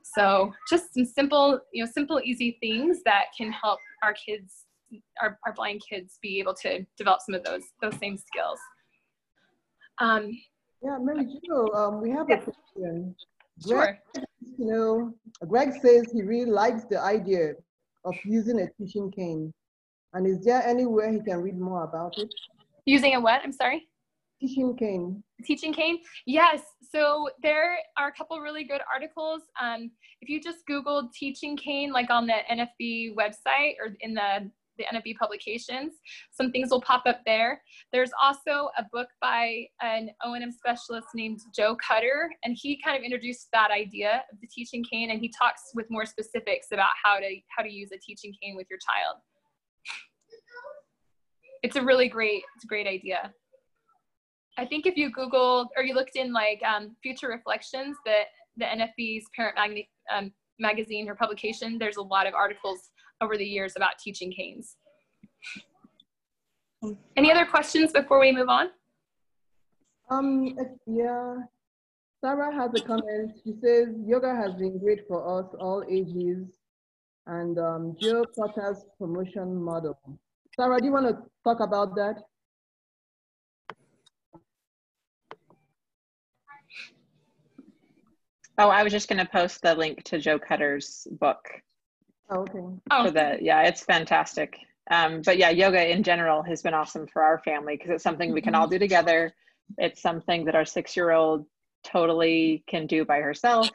So just some simple, you know, simple, easy things that can help our kids, our, our blind kids be able to develop some of those, those same skills. Um, Yeah, Mary Jo, um, we have a Yes. question. sure. You know, Greg says he really likes the idea of using a teaching cane. And is there anywhere he can read more about it? Using a what? I'm sorry. Teaching cane. teaching cane yes so there are a couple really good articles um, if you just google teaching cane like on the nfb website or in the the nfb publications some things will pop up there there's also a book by an o&m specialist named joe cutter and he kind of introduced that idea of the teaching cane and he talks with more specifics about how to how to use a teaching cane with your child it's a really great it's a great idea I think if you Googled or you looked in like um, future reflections, that the NFB's parent um, magazine or publication, there's a lot of articles over the years about teaching canes. Any other questions before we move on? Um, yeah. Sarah has a comment. She says yoga has been great for us all ages and um, Cutter's promotion model. Sarah, do you want to talk about that? Oh, I was just going to post the link to Joe Cutter's book Oh, okay. Oh, for the, yeah, it's fantastic. Um, but yeah, yoga in general has been awesome for our family because it's something we can all do together. It's something that our six year old totally can do by herself,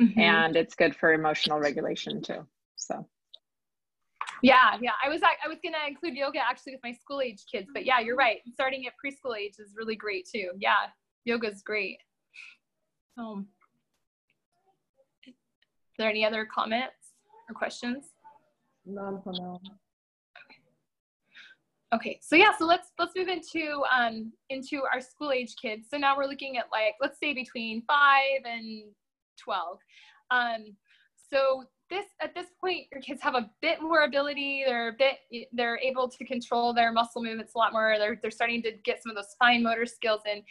mhm. and it's good for emotional regulation too. So, yeah, yeah. I was I was gonna include yoga actually with my school age kids, but yeah, you're right. Starting at preschool age is really great too. Yeah, yoga's great. Um, are there any other comments or questions? None for now. Okay, so yeah, so let's let's move into um into our school age kids. So now we're looking at like let's say between five and twelve. Um, so this at this point, your kids have a bit more ability. They're a bit they're able to control their muscle movements a lot more. They're they're starting to get some of those fine motor skills in.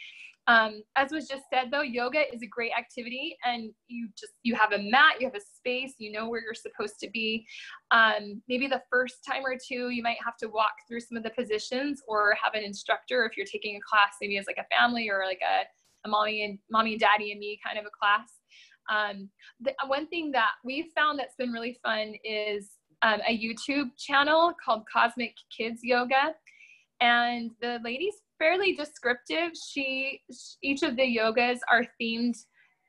Um, as was just said though, yoga is a great activity, and you just you have a mat, you have a space, you know where you're supposed to be um, maybe the first time or two you might have to walk through some of the positions or have an instructor if you're taking a class maybe as like a family or like a, a mommy and mommy and daddy and me kind of a class um, the one thing that we've found that's been really fun is um, a youtube channel called cosmic kids yoga. And the lady's fairly descriptive. She each of the yogas are themed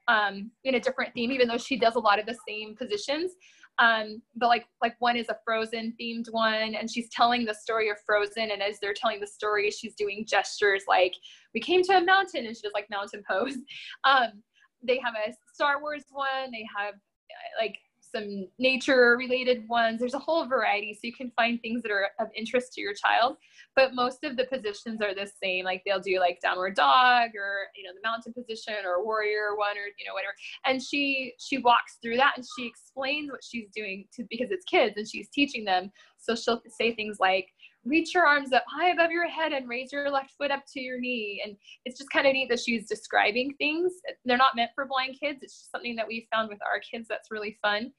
um, in a different theme even though she does a lot of the same positions. Um, but like like one is a frozen themed one and she's telling the story of frozen. And as they're telling the story she's doing gestures like we came to a mountain and she does like mountain pose. Um, they have a star wars one they have uh, like some nature related ones. There's a whole variety so you can find things that are of interest to your child. But most of the positions are the same like they'll do like downward dog or you know the mountain position or warrior one or you know whatever. And she she walks through that and she explains what she's doing to because it's kids and she's teaching them. So she'll say things like reach your arms up high above your head and raise your left foot up to your knee. And it's just kind of neat that she's describing things. They're not meant for blind kids. It's just something that we found with our kids that's really fun.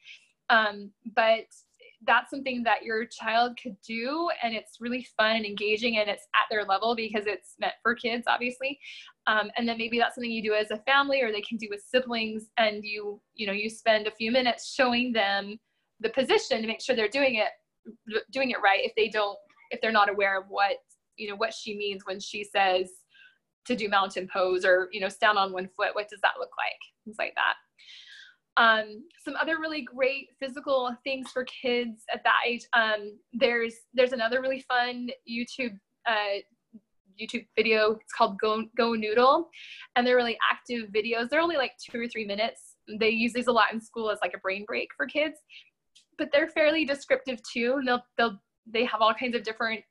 Um, but that's something that your child could do and it's really fun and engaging and it's at their level because it's meant for kids obviously. Um, and then maybe that's something you do as a family or they can do with siblings and you you know you spend a few minutes showing them the position to make sure they're doing it doing it right if they don't if they're not aware of what you know what she means when she says to do mountain pose or you know stand on one foot what does that look like things like that um, some other really great physical things for kids at that age. Um, there's there's another really fun YouTube uh, YouTube video. It's called Go Go Noodle, and they're really active videos. They're only like two or three minutes. They use these a lot in school as like a brain break for kids, but they're fairly descriptive too. And they'll they'll they have all kinds of different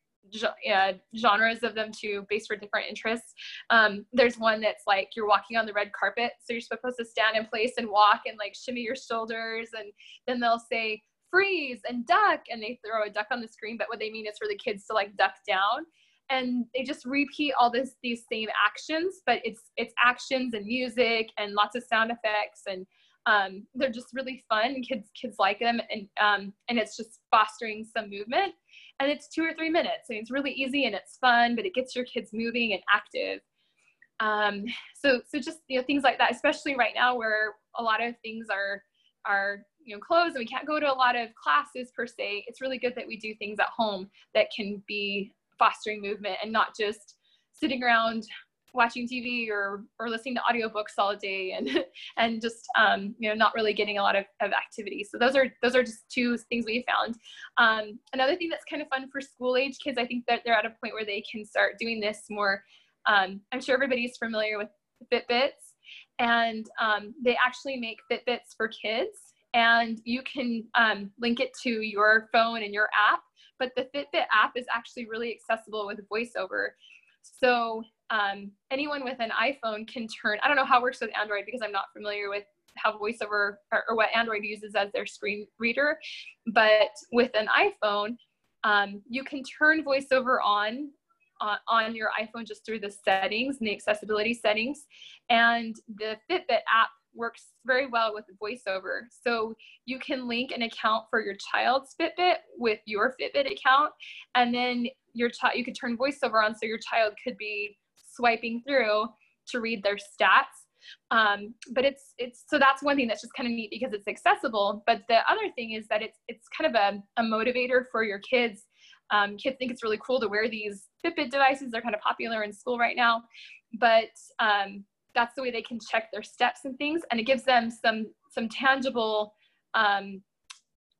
uh, genres of them too, based for different interests. Um, there's one that's like you're walking on the red carpet, so you're supposed to stand in place and walk and like shimmy your shoulders, and then they'll say freeze and duck, and they throw a duck on the screen, but what they mean is for the kids to like duck down. and they just repeat all this these same actions but it's it's actions and music and lots of sound effects and um, they're just really fun kids kids like them and um, and it's just fostering some movement and it's two or three minutes and it's really easy and it's fun but it gets your kids moving and active. Um, so so just you know things like that especially right now where a lot of things are are you know closed and we can't go to a lot of classes per se it's really good that we do things at home that can be fostering movement and not just sitting around watching TV or or listening to audiobooks all day and and just um, you know not really getting a lot of, of activity. So those are those are just two things we found. Um, another thing that's kind of fun for school age kids, I think that they're at a point where they can start doing this more. Um, I'm sure everybody's familiar with Fitbits, and um, they actually make Fitbits for kids, and you can um, link it to your phone and your app. But the Fitbit app is actually really accessible with VoiceOver. So um, anyone with an iPhone can turn, I don't know how it works with Android because I'm not familiar with how VoiceOver or, or what Android uses as their screen reader, but with an iPhone, um, you can turn VoiceOver on uh, on your iPhone just through the settings and the accessibility settings. And the Fitbit app works very well with VoiceOver. So you can link an account for your child's Fitbit with your Fitbit account, and then your child you could turn VoiceOver on so your child could be swiping through to read their stats. Um, but it's it's so that's one thing that's just kind of neat because it's accessible. But the other thing is that it's it's kind of a, a motivator for your kids. Um, kids think it's really cool to wear these Fitbit devices. They're kind of popular in school right now, but um, that's the way they can check their steps and things, and it gives them some some tangible um,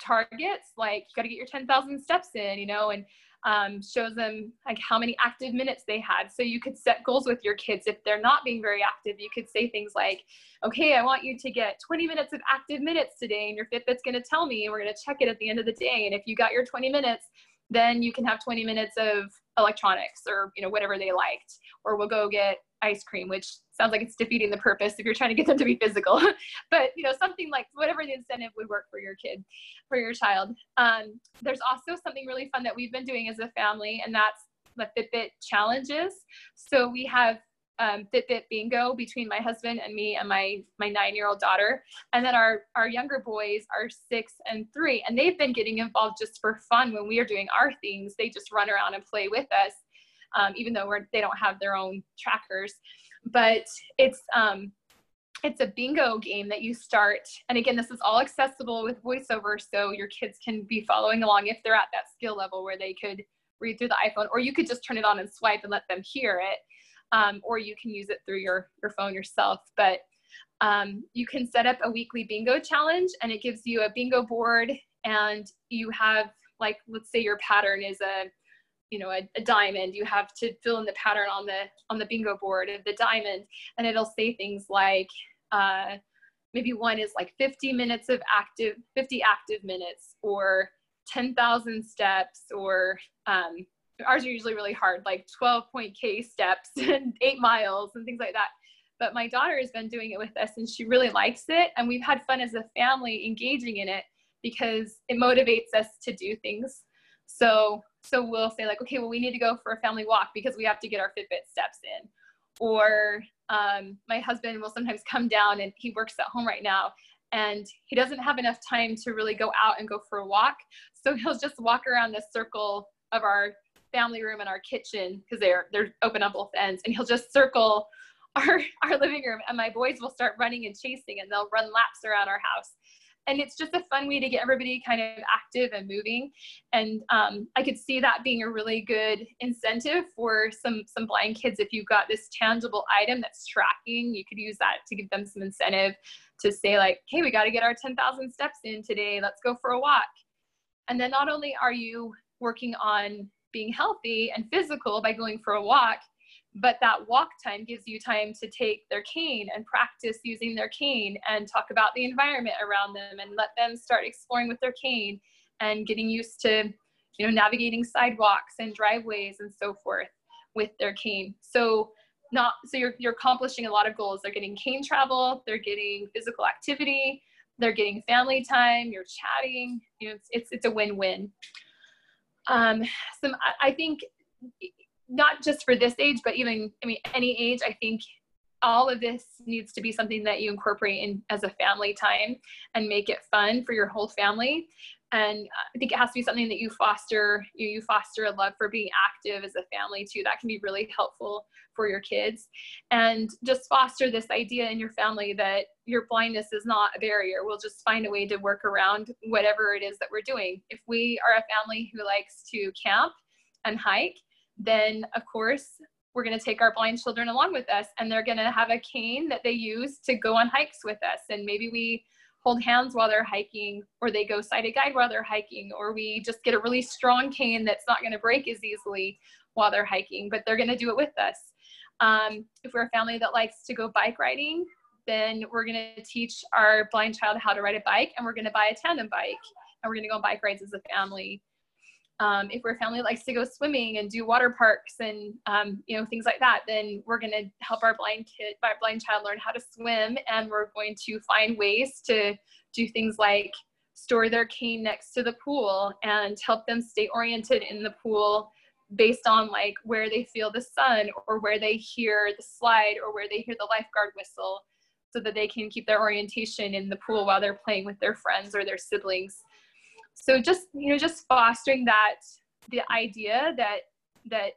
targets like you got to get your 10,000 steps in, you know, and um, shows them like how many active minutes they had. So you could set goals with your kids. If they're not being very active, you could say things like, okay, I want you to get 20 minutes of active minutes today and your Fitbit's gonna tell me and we're gonna check it at the end of the day. And if you got your 20 minutes, then you can have 20 minutes of electronics or you know whatever they liked or we'll go get ice cream which sounds like it's defeating the purpose if you're trying to get them to be physical. But you know something like whatever the incentive would work for your kid for your child. Um, there's also something really fun that we've been doing as a family and that's the fitbit challenges. So we have um, Fitbit bingo between my husband and me and my my nine year old daughter, and then our our younger boys are six and three, and they've been getting involved just for fun when we are doing our things. They just run around and play with us, um, even though they don't have their own trackers. But it's um, it's a bingo game that you start, and again, this is all accessible with VoiceOver, so your kids can be following along if they're at that skill level where they could read through the iPhone, or you could just turn it on and swipe and let them hear it um, or you can use it through your, your phone yourself. But um, you can set up a weekly bingo challenge and it gives you a bingo board and you have like, let's say your pattern is a, you know, a, a, diamond, you have to fill in the pattern on the, on the bingo board of the diamond and it'll say things like, uh, maybe one is like 50 minutes of active, 50 active minutes or 10,000 steps or um, ours are usually really hard, like 12 point K steps and eight miles and things like that. But my daughter has been doing it with us and she really likes it. And we've had fun as a family engaging in it because it motivates us to do things. So, so we'll say like, okay, well, we need to go for a family walk because we have to get our Fitbit steps in. Or um, my husband will sometimes come down and he works at home right now and he doesn't have enough time to really go out and go for a walk. So he'll just walk around the circle of our family room and our kitchen because they're they're open on both ends and he'll just circle our our living room and my boys will start running and chasing and they'll run laps around our house and it's just a fun way to get everybody kind of active and moving. And um, i could see that being a really good incentive for some some blind kids. If you've got this tangible item that's tracking you could use that to give them some incentive to say like hey we got to get our 10000 steps in today. Let's go for a walk. And then not only are you working on being healthy and physical by going for a walk but that walk time gives you time to take their cane and practice using their cane and talk about the environment around them and let them start exploring with their cane and getting used to you know navigating sidewalks and driveways and so forth with their cane. So not so you're, you're accomplishing a lot of goals. They're getting cane travel they're getting physical activity they're getting family time you're chatting you know it's, it's, it's a win-win. Um, some I think not just for this age, but even, I mean, any age, I think all of this needs to be something that you incorporate in as a family time and make it fun for your whole family. And i think it has to be something that you foster you, you foster a love for being active as a family too. That can be really helpful for your kids. And just foster this idea in your family that your blindness is not a barrier. We'll just find a way to work around whatever it is that we're doing. If we are a family who likes to camp and hike then of course we're going to take our blind children along with us and they're going to have a cane that they use to go on hikes with us. And maybe we hold hands while they're hiking or they go sighted guide while they're hiking or we just get a really strong cane that's not going to break as easily while they're hiking but they're going to do it with us. Um, if we're a family that likes to go bike riding then we're going to teach our blind child how to ride a bike and we're going to buy a tandem bike and we're going to go on bike rides as a family um, if a family likes to go swimming and do water parks and um, you know things like that, then we're going to help our blind kid, our blind child learn how to swim, and we're going to find ways to do things like store their cane next to the pool and help them stay oriented in the pool based on like where they feel the sun or where they hear the slide or where they hear the lifeguard whistle so that they can keep their orientation in the pool while they're playing with their friends or their siblings so just you know just fostering that the idea that that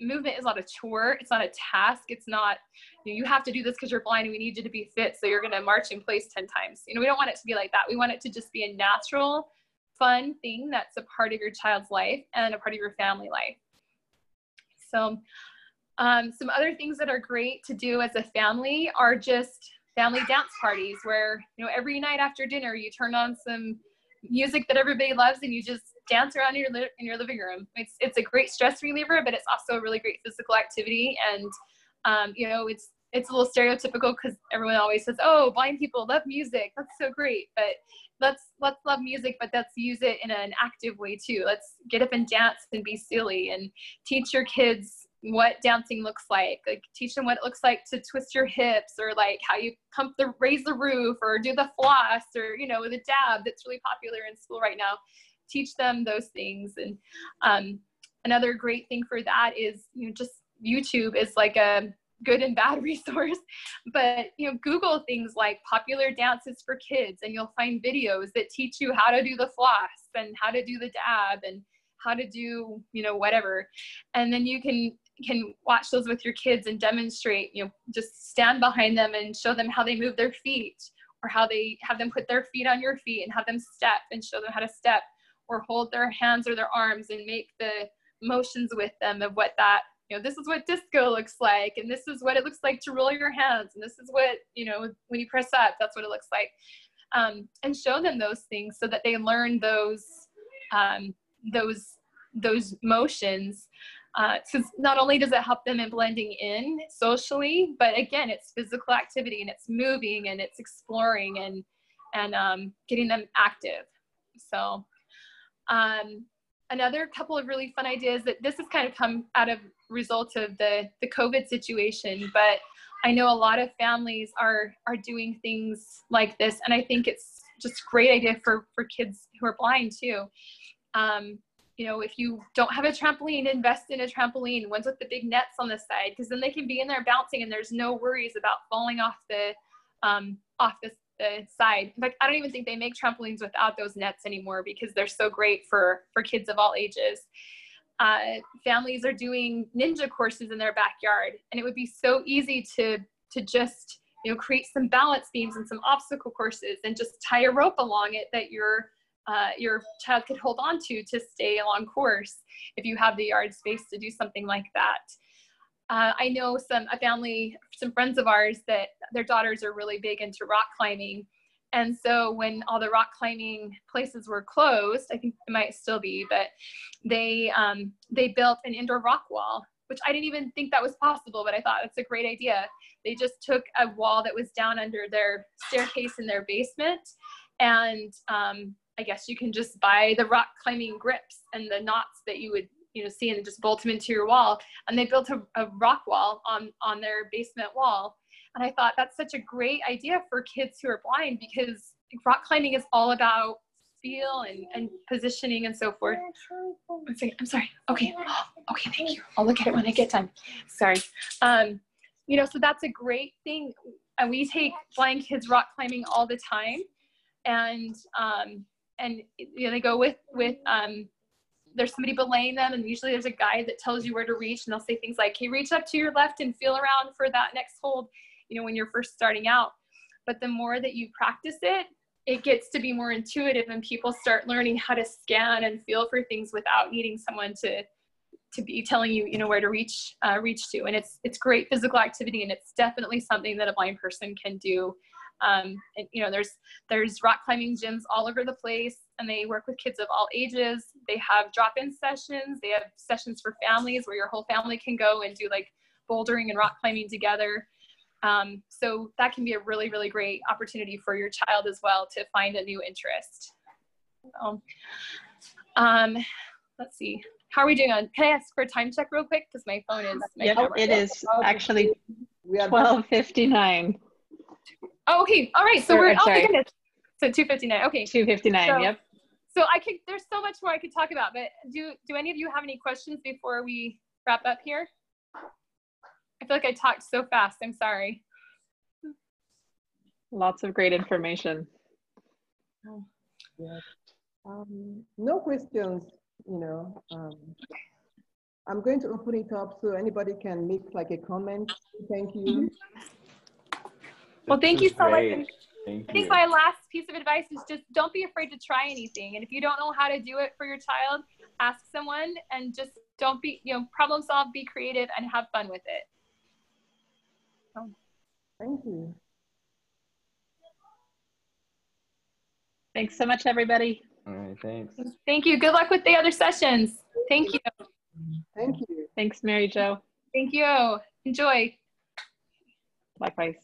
movement is not a chore it's not a task it's not you, know, you have to do this because you're blind and we need you to be fit so you're going to march in place 10 times. You know we don't want it to be like that. We want it to just be a natural fun thing that's a part of your child's life and a part of your family life. So um, some other things that are great to do as a family are just family dance parties where you know every night after dinner you turn on some music that everybody loves and you just dance around in your, li- in your living room. It's, it's a great stress reliever, but it's also a really great physical activity. And, um, you know, it's, it's a little stereotypical because everyone always says, oh, blind people love music. That's so great. But let's, let's love music, but let's use it in an active way too. Let's get up and dance and be silly and teach your kids what dancing looks like like teach them what it looks like to twist your hips or like how you pump the raise the roof or do the floss or you know the dab that's really popular in school right now. Teach them those things. And um, another great thing for that is you know just youtube is like a good and bad resource. But you know google things like popular dances for kids and you'll find videos that teach you how to do the floss and how to do the dab and how to do you know whatever. And then you can can watch those with your kids and demonstrate, you know, just stand behind them and show them how they move their feet or how they have them put their feet on your feet and have them step and show them how to step or hold their hands or their arms and make the motions with them of what that you know this is what disco looks like and this is what it looks like to roll your hands and this is what you know when you press up that's what it looks like. Um, and show them those things so that they learn those um, those those motions uh, not only does it help them in blending in socially, but again, it's physical activity and it's moving and it's exploring and and um, getting them active. So um, another couple of really fun ideas that this has kind of come out of results of the the COVID situation, but I know a lot of families are are doing things like this, and I think it's just a great idea for for kids who are blind too. Um, you know, if you don't have a trampoline, invest in a trampoline, ones with the big nets on the side, because then they can be in there bouncing and there's no worries about falling off the um, off the, the side. In fact, I don't even think they make trampolines without those nets anymore because they're so great for for kids of all ages. Uh, families are doing ninja courses in their backyard, and it would be so easy to to just you know create some balance beams and some obstacle courses and just tie a rope along it that you're uh, your child could hold on to to stay along course if you have the yard space to do something like that. Uh, I know some a family, some friends of ours that their daughters are really big into rock climbing, and so when all the rock climbing places were closed, I think it might still be, but they um, they built an indoor rock wall, which I didn't even think that was possible, but I thought that's a great idea. They just took a wall that was down under their staircase in their basement, and um, I guess you can just buy the rock climbing grips and the knots that you would you know see and just bolt them into your wall. And they built a, a rock wall on on their basement wall. And I thought that's such a great idea for kids who are blind because rock climbing is all about feel and, and positioning and so forth. One second, I'm sorry. Okay. okay, thank you. I'll look at it when I get time. Sorry. Um, you know, so that's a great thing. And we take blind kids rock climbing all the time. And um, and you know, they go with with um, there's somebody belaying them and usually there's a guide that tells you where to reach and they'll say things like hey reach up to your left and feel around for that next hold you know when you're first starting out. But the more that you practice it it gets to be more intuitive and people start learning how to scan and feel for things without needing someone to to be telling you you know where to reach uh, reach to. And it's it's great physical activity and it's definitely something that a blind person can do um, and, you know there's there's rock climbing gyms all over the place and they work with kids of all ages they have drop-in sessions they have sessions for families where your whole family can go and do like bouldering and rock climbing together um, so that can be a really, really great opportunity for your child as well to find a new interest. So, um, let's see. How are we doing on, can I ask for a time check real quick? Because my phone is. My Yep, it is actually 12:59. Oh, okay. All right. So Or, we're, I'm oh my goodness. So 259. Okay. 2:59. So- Yep. So I could, there's so much more I could talk about, but do, do any of you have any questions before we wrap up here? I feel like I talked so fast. I'm sorry. Lots of great information. Um, no questions, you know. Um, I'm going to open it up so anybody can make like a comment. Thank you. Well, thank you so much. great. And Thank I think you. my last piece of advice is just don't be afraid to try anything. And if you don't know how to do it for your child, ask someone and just don't be, you know, problem solve, be creative, and have fun with it. Oh. Thank you. Thanks so much, everybody. All right, thanks. Thank you. Good luck with the other sessions. Thank you. Thank you. Thanks, Mary Jo. Thank you. Enjoy. Likewise.